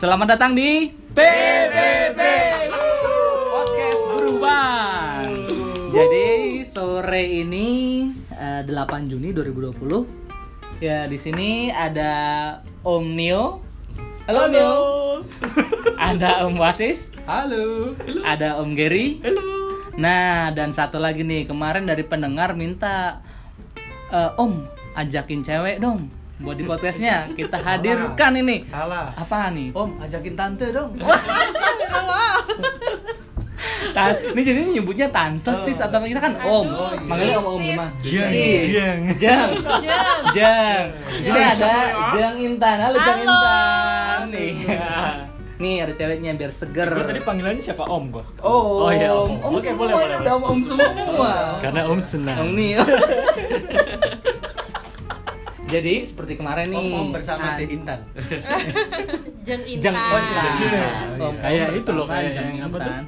Selamat datang di PBB Podcast Berubah. Jadi sore ini eh, 8 Juni 2020. Ya di sini ada Om Nio. Halo, Om Nio. Ada Om Wasis. Halo. Ada Om Gary. Halo. Nah, dan satu lagi nih, kemarin dari pendengar minta "Eh, Om ajakin cewek dong buat di podcastnya. Kita hadirkan ini. Salah. Apa nih? Om, ajakin tante dong. Ini jadi nyebutnya tante sis atau kita kan om. Oh. Manggilnya om om gimana? Jeng, jeng. Jeng. Jeng. Di sini ada Jeng Intan. Halo Jeng. Intan. Nih. Nih ada ceweknya biar seger. Gua tadi panggilannya siapa Om gua? Oh, Oh, iya, om. Om. Om Oke, semua boleh, boleh, udah boleh. om semua. Karena Om senang. Om nih. Jadi seperti kemarin nih. Om, om bersama Ah, De Intan. Jeng Jeng Intan. oh, Jeng. Om, Kayak itu loh, kayak Jeng yang apa tuh? Intan.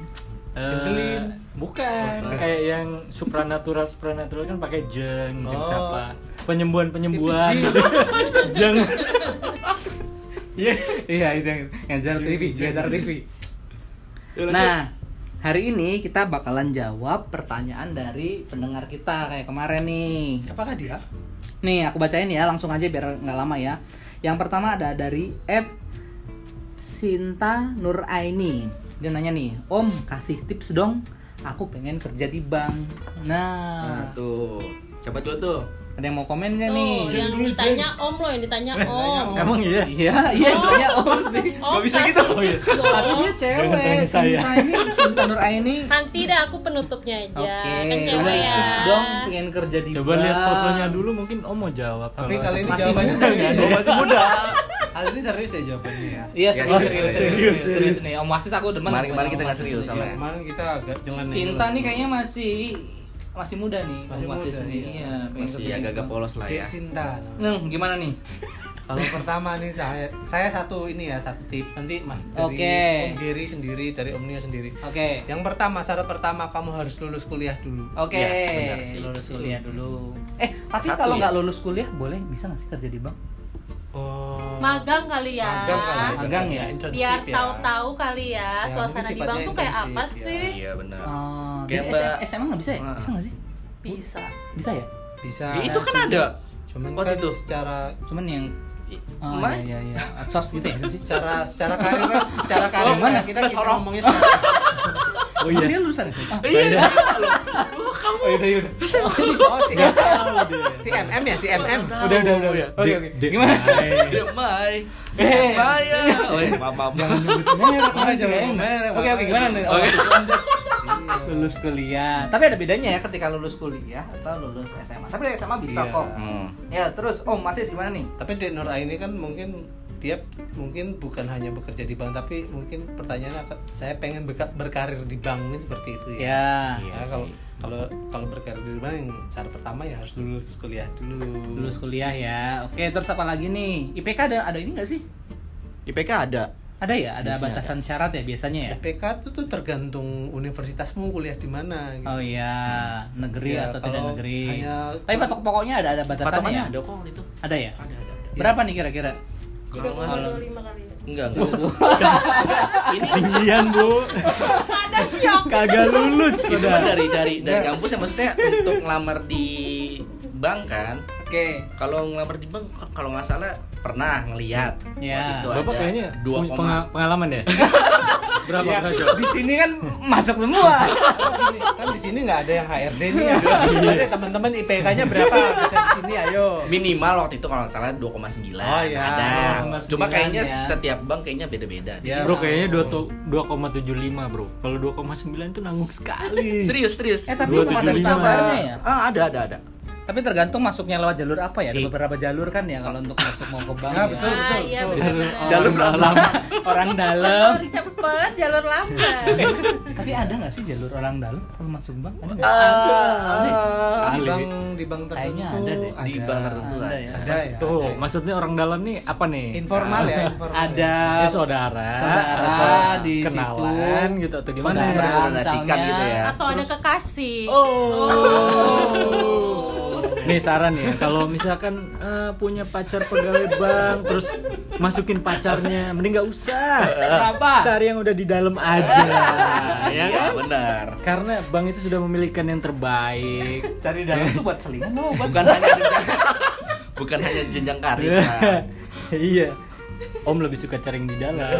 Eh, bukan, kayak yang supranatural supranatural kan pakai jeng, jeng Oh. siapa? Penyembuhan penyembuhan. Jeng. Iya. Iya itu yang yang Jar Jeng, TV, jeng. Jar TV. Nah, hari ini kita bakalan jawab pertanyaan dari pendengar kita kayak kemarin nih. Apakah dia? Nih, aku bacain ya, langsung aja biar nggak lama ya. Yang pertama ada dari Ed Sinta Nuraini. Dia nanya nih, Om kasih tips dong. Aku pengen kerja di bank. Nah, Nah tuh, coba dulu tuh. Ada yang mau komen gak nih? Oh, yang ditanya Om loh, yang ditanya Om. Emang iya? Iya, iya, yang tanya Om sih. Om bisa kasih gitu? Oh, iya. Tapi dia cewek, saya. Sinta ini, Sinta Nuraini. Nanti dah aku penutupnya aja. Oke, Kan coba cewek ya. dong pengen kerja di Coba lihat fotonya dulu mungkin Om mau jawab. Tapi kali ini jawabannya serius. ya? masih muda. Kali ini serius ya jawabannya ya. Iya, Ya, serius, serius, serius, nih. Om Wasis aku demen. Sama kita Wasis. serius Iya, soalnya. Kemarin kita agak jangan Cinta nih kayaknya masih masih muda nih, Masih Om Wasis muda, nih. iya. Iya, pengen Masih agak-agak polos lah ya. Sinta. Neng, gimana nih? Kalau pertama nih saya saya satu ini ya satu tips nanti Mas dari Oke. Om Giri sendiri dari Om Nia sendiri. Oke. Yang pertama syarat pertama kamu harus lulus kuliah dulu. Oke, Ya, benar sih. lulus kuliah dulu. Eh, tapi Satu kalau ya? nggak lulus kuliah boleh bisa nggak sih kerja di bank? Oh. Magang kali ya. Magang kali. Magang ya? Internship Biar ya. tahu-tahu kali ya, Ya, suasana di bank tuh kayak apa internship, ya. sih? Iya benar. Oh, Kayak Mbak- SMA nggak bisa ya? Bisa nggak sih? Bisa. Bisa ya? Bisa. Ya, itu kan ada. Cuman Waktu kan itu. secara Cuman yang Oh Mbak? iya iya iya. Outsource gitu ya sih? secara secara karir kan secara karir Oh, mana? kita kita ngomongnya secara Oh Dia iya. lulusan SMA. Iya, Oh iya, iya. oh si dia. si MM ya si MM Udah, udah, udah. ya. Oke, oke. Gimana? Eh, Maya. Oh, iya, maaf. Jangan nyebut merek. Oh, jangan merek, Oke oke gimana nih? Oke. Oh. Iya. lulus kuliah. Tapi ada bedanya ya ketika lulus kuliah atau lulus SMA. Tapi dari SMA bisa Iya. kok. Hmm. Ya terus Om Masis gimana nih? tapi Dek Nur Aini kan mungkin dia mungkin bukan hanya bekerja di bank tapi mungkin pertanyaannya saya pengen berkarir di bank ini seperti itu ya. Ya. Iya Ya, kalau kalau kalau berkarir di bank yang cara pertama ya harus lulus kuliah dulu. Lulus kuliah ya. Oke terus apa lagi nih? IPK ada ada ini nggak sih? IPK ada. Ada ya? Ada Biasanya batasan syarat ya biasanya ya? IPK itu tuh tergantung universitasmu kuliah di mana gitu. Oh iya, negeri Ya, atau tidak negeri. hanya- Tapi patok pokoknya ada ada batasannya. Patokannya ya? ada kok itu. Ada ya? Ada, ada, ada. Berapa nih kira-kira? Kalau nggak- lima kali. Enggak, enggak. Ini tinggian, Bu. Ada syok. Kagak lulus Itu kan dari dari dari kampus ya maksudnya untuk ngelamar di bank kan. Oke. Kalau ngelamar di bank kalau nggak salah pernah ngelihat. Ya. Waktu itu Bapak ada kayaknya dua pengalaman ya? Berapa Ya, Jo? di sini kan masuk semua. Kan di sini nggak ada yang HRD nih. Ada teman-teman IPK-nya berapa? Bisa di sini ayo. Minimal waktu itu kalau nggak salah 2,9 Oh, iya. ada. 2,9 Cuma kayaknya ya. setiap bank kayaknya beda-beda. Ya. Bro kayaknya 2 tu- 2,75 bro. Kalau 2,9 itu nanggung sekali. Serius, serius. Eh tapi Dua memang tujuh ada lima. cabarnya ya. Ah, ada, ada, ada. Tapi tergantung masuknya lewat jalur apa ya. Ada Iya. beberapa jalur kan ya kalau untuk masuk mau ke bank. Ya, ya. betul. Ah, iya betul. benar-benar. Jalur dalam, orang dalam. Jalur cepet, jalur lambat. Tapi ada nggak sih jalur orang dalam kalau masuk bank? Ada nggak? Ah, Di Kali. bank di bank tertentu Kayaknya ada deh. Di bank tertentu Ada ada. ya. Ada ya. Tuh, ada ya. maksudnya orang dalam nih apa nih? informal ya, informal. Ada Ya saudara, Saudara atau di kenalan situ. gitu atau gimana? Misalnya. gitu ya. Atau ada kekasih. Oh. Nih saran ya, kalau misalkan eh, punya pacar pegawai bank, terus masukin pacarnya, mending nggak usah. Kenapa? Cari yang udah di dalam aja, ya Iya, kan? benar. Karena bank itu sudah memilikan yang terbaik. Cari dalam tuh buat selingan buat Bukan hanya jenjang bukan hanya jenjang karir. Nah. iya. Om lebih suka cari yang di dalam.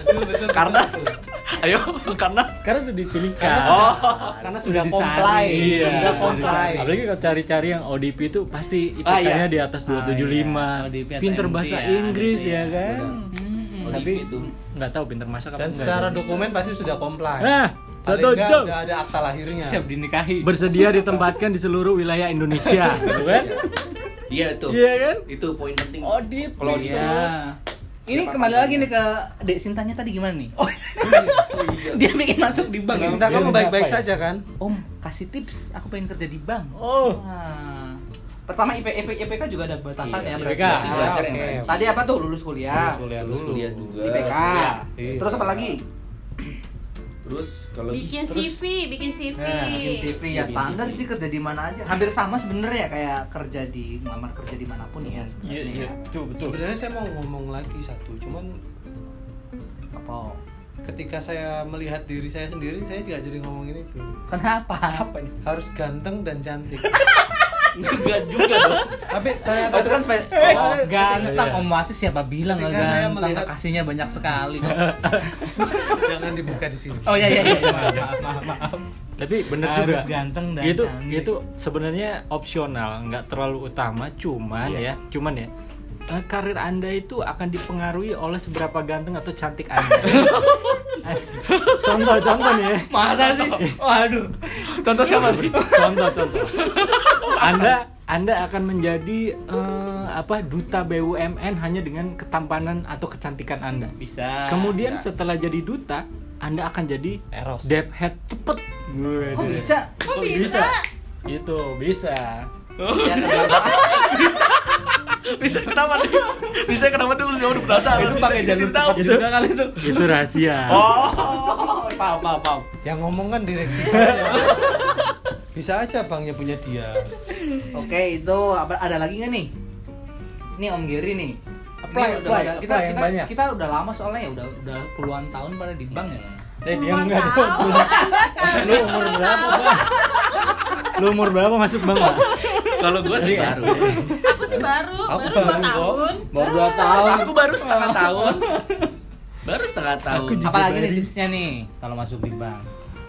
betul betul Karena betul. ayo karena Karena sudah dipilihkan. oh karena sudah disaring. comply Iya, sudah comply Apalagi kalau cari-cari yang ODP itu pasti Ah, IPK-nya iya. di atas 275. Ah, iya. ODP Pinter bahasa ya, Inggris gitu ya ya. kan. Mm-mm. ODP Tapi itu. nggak tahu pinter masak apa dan secara dokumen pasti sudah comply Nah, satu nggak jam. udah ada akta lahirnya siap dinikahi. Bersedia ditempatkan di seluruh wilayah Indonesia, gitu kan? iya itu. Iya kan? Itu poin penting. Audit. Kalau itu Iya. Ini Siapa kembali lagi nih ke Dek Sintanya tadi gimana nih? Oh, iya. dia bikin masuk di bank. Sinta kamu baik-baik ya? saja kan Om, kasih tips. Aku pengen kerja di bank. Oh. Wah. Pertama IP, IP, IPK juga ada batasan Iya, ya. IPK. berarti. Belajar yang oke. lain. Tadi apa tuh lulus kuliah? Lulus kuliah dulu kuliah juga. IPK. Iya. Terus apa lagi? Terus kalau Bikin terus- CV, bikin CV. Nah, bikin CV ya Bikin standar CV. sih kerja di mana aja. Hampir sama sebenarnya ya kayak kerja di ngelamar kerja di mana pun ya. Iya, sebenarnya iya, ya. betul, betul. sebenarnya saya mau ngomong lagi satu cuman Apa? ketika saya melihat diri saya sendiri saya juga jadi ngomongin itu Kenapa? Apa nih? harus ganteng dan cantik enggak juga dong. tapi ternyata Oh, itu kan spe- Eh, oh, ganteng iya. Om Wasis siapa bilang nggak Ketika saya ganteng melihat- kasihnya banyak sekali jangan dibuka di sini Oh iya iya iya maaf maaf maaf. Tapi bener Harus juga. ganteng dan itu cantik. itu sebenarnya opsional, nggak terlalu utama, cuman Iya. ya, cuman ya. eh, Karir Anda itu akan dipengaruhi oleh seberapa ganteng atau cantik Anda. contoh, contoh nih. ya. Masa sih? Waduh. Contoh siapa nih? Contoh, contoh. Anda Anda akan menjadi eh, apa duta BUMN hanya dengan ketampanan atau kecantikan Anda. Bisa. Kemudian bisa. setelah jadi duta, Anda akan jadi eros debt head cepet. Kok bisa? Kok bisa? Itu bisa. Ya, tergantung. Bisa kenapa nih? Bisa kenapa dulu? Dia udah penasaran. itu Bisa pakai jadi jalur tahu. juga kali itu. Itu rahasia. Oh, paham, paham, paham. yang ngomong kan direksi. bisa aja banknya punya dia Oke, itu apa ada lagi nggak nih? Ini Om Giri nih. Apply, Ini udah pada- kita, yang kita, banyak. kita udah lama soalnya ya udah udah puluhan tahun pada di bank ya. Eh, dia enggak dong. Lu umur berapa, Bang? Lu umur berapa masuk bank, Bang? Kalau gua sih Dari baru. Aku sih baru, Aku baru dua baru kok. tahun. Baru dua tahun. Aku baru setengah tahun. Baru setengah tahun. Apalagi nih tipsnya nih kalau masuk di bank?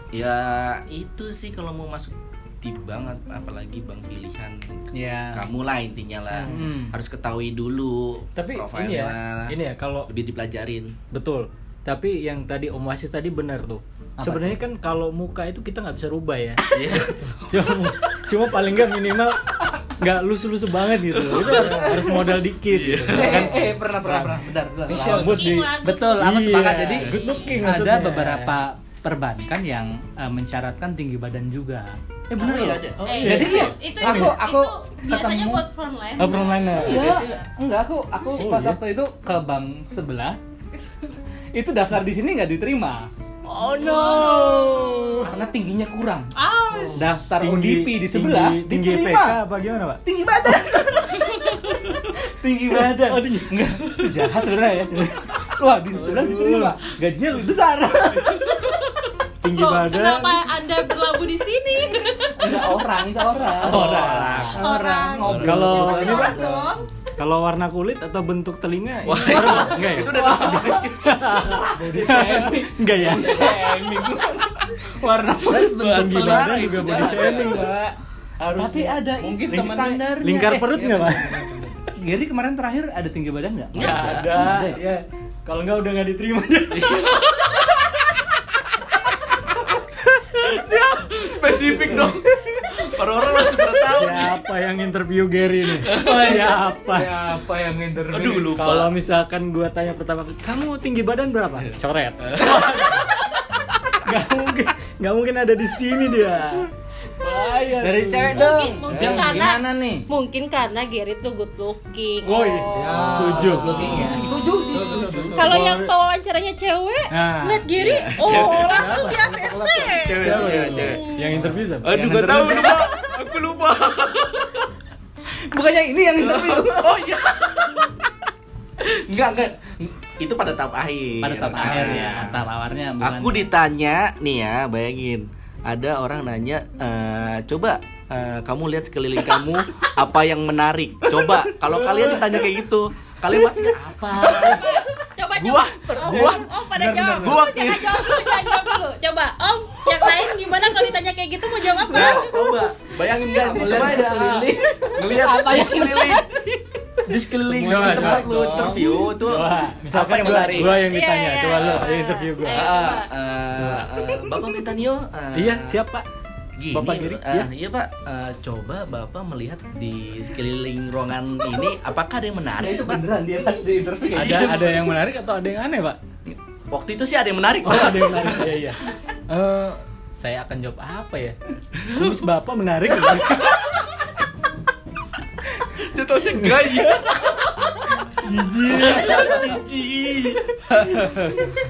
Ya itu sih kalau mau masuk di bank apalagi bank pilihan Ya. kamu lah intinya lah Hmm. harus ketahui dulu Tapi ini profilnya ya, ini ya kalau lebih dipelajarin betul. Tapi yang tadi Om Wasis tadi benar tuh. Apa Sebenarnya kan kalau muka itu kita nggak bisa rubah ya. Iya. cuma, cuma paling nggak minimal nggak lusu-lusu banget gitu. Itu harus harus modal dikit. Iya. gitu. Eh, Kan eh, pernah pernah pernah benar benar. Rambut di Betul, aku Iya, sepakat. Jadi good looking ada maksudnya. beberapa perbankan yang eh, mensyaratkan tinggi badan juga. Eh benar Oh, iya, loh. ada. Oh, Eh, iya. Jadi itu, ya, itu, aku itu, aku biasanya ketemu buat frontline. Oh, frontliner. Iya, Biasanya- enggak aku aku Oh, pas iya? waktu itu ke bank sebelah itu daftar di sini nggak diterima Oh no. karena tingginya kurang. Aus. Daftar Tinggi- ODP di sebelah tinggi, tinggi diterima. PK apa gimana, Pak? tinggi badan tinggi badan Oh, tinggi. enggak itu jahat sebenarnya ya wah di sebelah diterima gajinya lebih besar Tinggi Loh, badan. kenapa Anda berlabuh di sini? enggak orang itu orang Orang. orang ngobrol Kalau ini, orang Pak. dong. Kalau warna kulit atau bentuk telinga Wah, ini baru, enggak ya? itu udah termasuk body shaming Enggak ya? shaming warna kulit bentuk Tinggi telinga badan juga body shaming, enggak Harus tapi ada Mungkin ini temennya- standarnya lingkar perut Iya, enggak, Pak? Gary kemarin terakhir ada tinggi badan nggak? Enggak ada. Ada. Ya. Kalau enggak udah enggak diterima. spesifik dong orang-orang langsung pada tahu nih Siapa yang interview Gary nih? Siapa? Siapa yang interview? Aduh, lupa. Kalau misalkan gua tanya pertama kamu tinggi badan berapa? Coret. Gak mungkin, gak mungkin ada di sini dia. Bahaya. Dari cewek dong. Mungkin- mungkin Jam karena- gimana nih? Mungkin karena Gary tuh good looking. Oh iya, Ya. setuju. Looking ya. Setuju sih, setuju. Kalau yang wawancaranya cewek, Nah. lihat Gary, oh langsung di ACC. cewek Siapa cewek ya? cewek Yang interview siapa? aduh Yang gak tahu lupa aku lupa Bukannya ini yang interview. Oh iya. enggak, enggak. Itu pada tahap akhir. Pada tahap Ah. akhir ya, tahap awarnya bukan. Aku ditanya nih ya, bayangin. Ada orang nanya, "Eh, coba eh, kamu lihat sekeliling kamu apa yang menarik. Coba kalau kalian ditanya kayak gitu, kalian pasti apa? Coba Gua, coba. Om, gua, Om, Om pada jawab. gua jangan jawab dulu, jangan jawab dulu. Coba, Om, yang lain gimana kalau ditanya kayak gitu mau jawab apa? Nah, coba bayangin gak? Coba ya. Ngelihat Apa di yang- sekeliling. Di sekeliling di tempat lu interview tuh misalkan yang gua, menarik? gua yang Iya, ditanya, iya, coba iya. yang interview gua. Ayo, Ah, coba. eh, eh, Bapak Metanio eh, Iya, siapa? Gini, Bapak Giri? eh, Iya. iya Pak, Eh, coba Bapak melihat di sekeliling ruangan ini apakah ada yang menarik itu Pak? beneran dia pas di interview kayak Ada gitu. ada yang menarik atau ada yang aneh, Pak? Waktu itu sih ada yang menarik Oh, Pak. ada yang menarik. Iya, iya. Eh, saya akan jawab apa ya? Kumis Bapak menarik. Jatuhnya gaya. Jijik.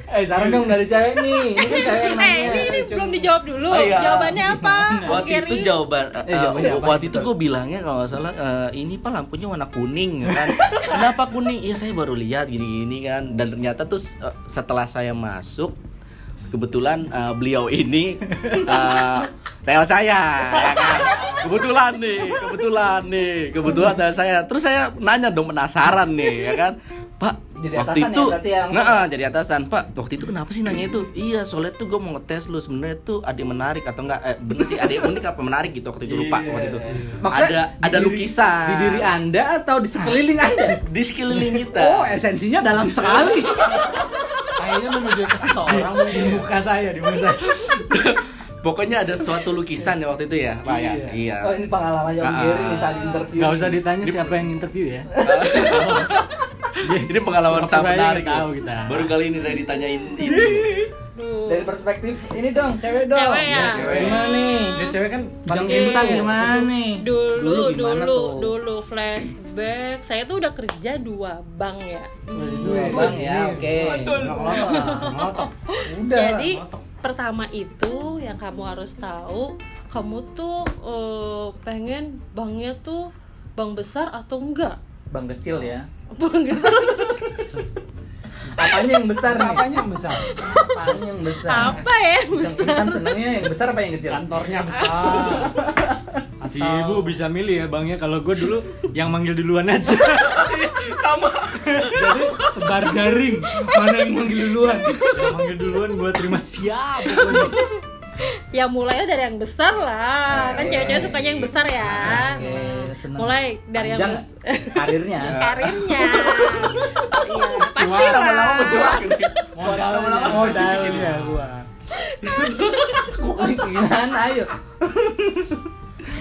Eh, saran dong dari cewek nih. Ini kan cewek yang Eh, nanya. ini, ini Coba. belum dijawab dulu. Oh, iya. Jawabannya apa? Waktu itu jawaban Eh, eh, jawabannya apa waktu itu gue bilangnya kalau nggak salah eh, ini pak lampunya warna kuning ya kan. Kenapa kuning? Iya saya baru lihat gini-gini kan. Dan ternyata tuh eh, setelah saya masuk kebetulan eh, beliau ini eh tel saya ya kan. Kebetulan nih, kebetulan nih, kebetulan tel saya. Terus saya nanya dong penasaran nih ya kan. Pak, Jadi waktu atasan ya, itu ya, nah, ah, jadi atasan pak waktu itu kenapa sih nanya itu iya soalnya tuh gue mau ngetes lu sebenarnya tuh ada yang menarik atau enggak eh, bener sih ada yang unik apa menarik gitu waktu itu lupa Iya, waktu itu Maksudnya ada di ada diri- lukisan Di diri Anda atau di sekeliling Anda? di sekeliling kita Oh, esensinya dalam sekali. Kayaknya menuju ke seseorang di muka saya, di muka saya. pokoknya ada suatu lukisan ya waktu itu ya pak ya Iya. iya Oh, ini pengalamannya Om Ah. Giri nih saat interview. Gak usah ditanya siapa yang interview ya. ini pengalaman sangat menarik tahu kita. baru kali ini saya ditanyain ini Duh. Dari perspektif ini dong, cewek dong. Cewek ya? cewek. Gimana nih? Dia cewek kan Bang Oke. Bintang gimana nih? Dulu, gimana dulu, tuh? dulu flashback. Saya tuh udah kerja dua bank ya. Dua bang ya, oke. Ngelotok. Udah. Jadi pertama itu yang kamu harus tahu, kamu tuh eh, pengen banknya tuh bank besar atau enggak? bang kecil ya. Bank besar. Apanya yang besar nih? Apanya yang besar? Apanya yang besar? Apa ya yang besar? kan senangnya yang besar apa yang kecil? Kantornya besar. si ibu bisa milih ya bangnya kalau gue dulu yang manggil duluan aja sama jadi tebar jaring mana yang manggil duluan yang manggil duluan gue terima siap pokoknya. Ya mulainya dari yang besar lah. Kan cewek-cewek sukanya yang besar ya. Oke, senang. Mulai dari yang karirnya. karirnya. Iya, pasti Wah, lama-lama mencuat ini. modalnya modalnya gua Gimana ayo?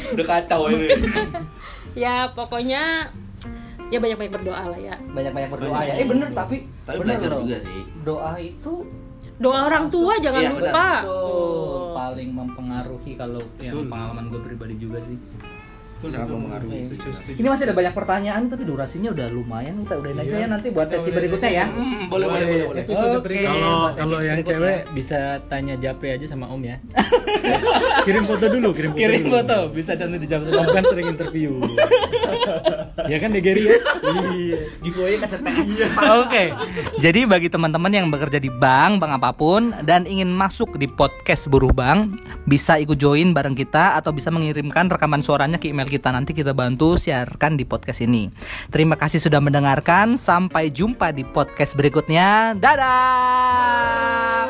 udah kacau ini Ya pokoknya ya banyak-banyak berdoa lah ya. Banyak-banyak berdoa ya. Eh bener tapi tapi bener belajar loh. juga sih Doa itu Doa orang tua jangan Iya, lupa. tuh paling mempengaruhi kalau yang pengalaman gue pribadi juga sih. Sangat mempengaruhi sih. Ini masih ada banyak pertanyaan tapi durasinya udah lumayan kita udahin aja Iya. ya nanti buat sesi berikutnya aja. ya. Hmm, boleh boleh boleh boleh berikutnya. kalau kalau yang berikutnya. cewek bisa tanya Japri aja sama Om ya kirim foto dulu kirim foto kirim dulu. foto bisa nanti dijawab Om kan sering interview ya kan deh Gary ya iya giveaway kaset PS. Oke. Jadi bagi teman-teman yang bekerja di bank, bank apa pun dan ingin masuk di podcast Buruh Bank, bisa ikut join bareng kita atau bisa mengirimkan rekaman suaranya ke email kita nanti kita bantu siarkan di podcast ini. Terima kasih sudah mendengarkan. Sampai jumpa di podcast berikutnya. Dadah.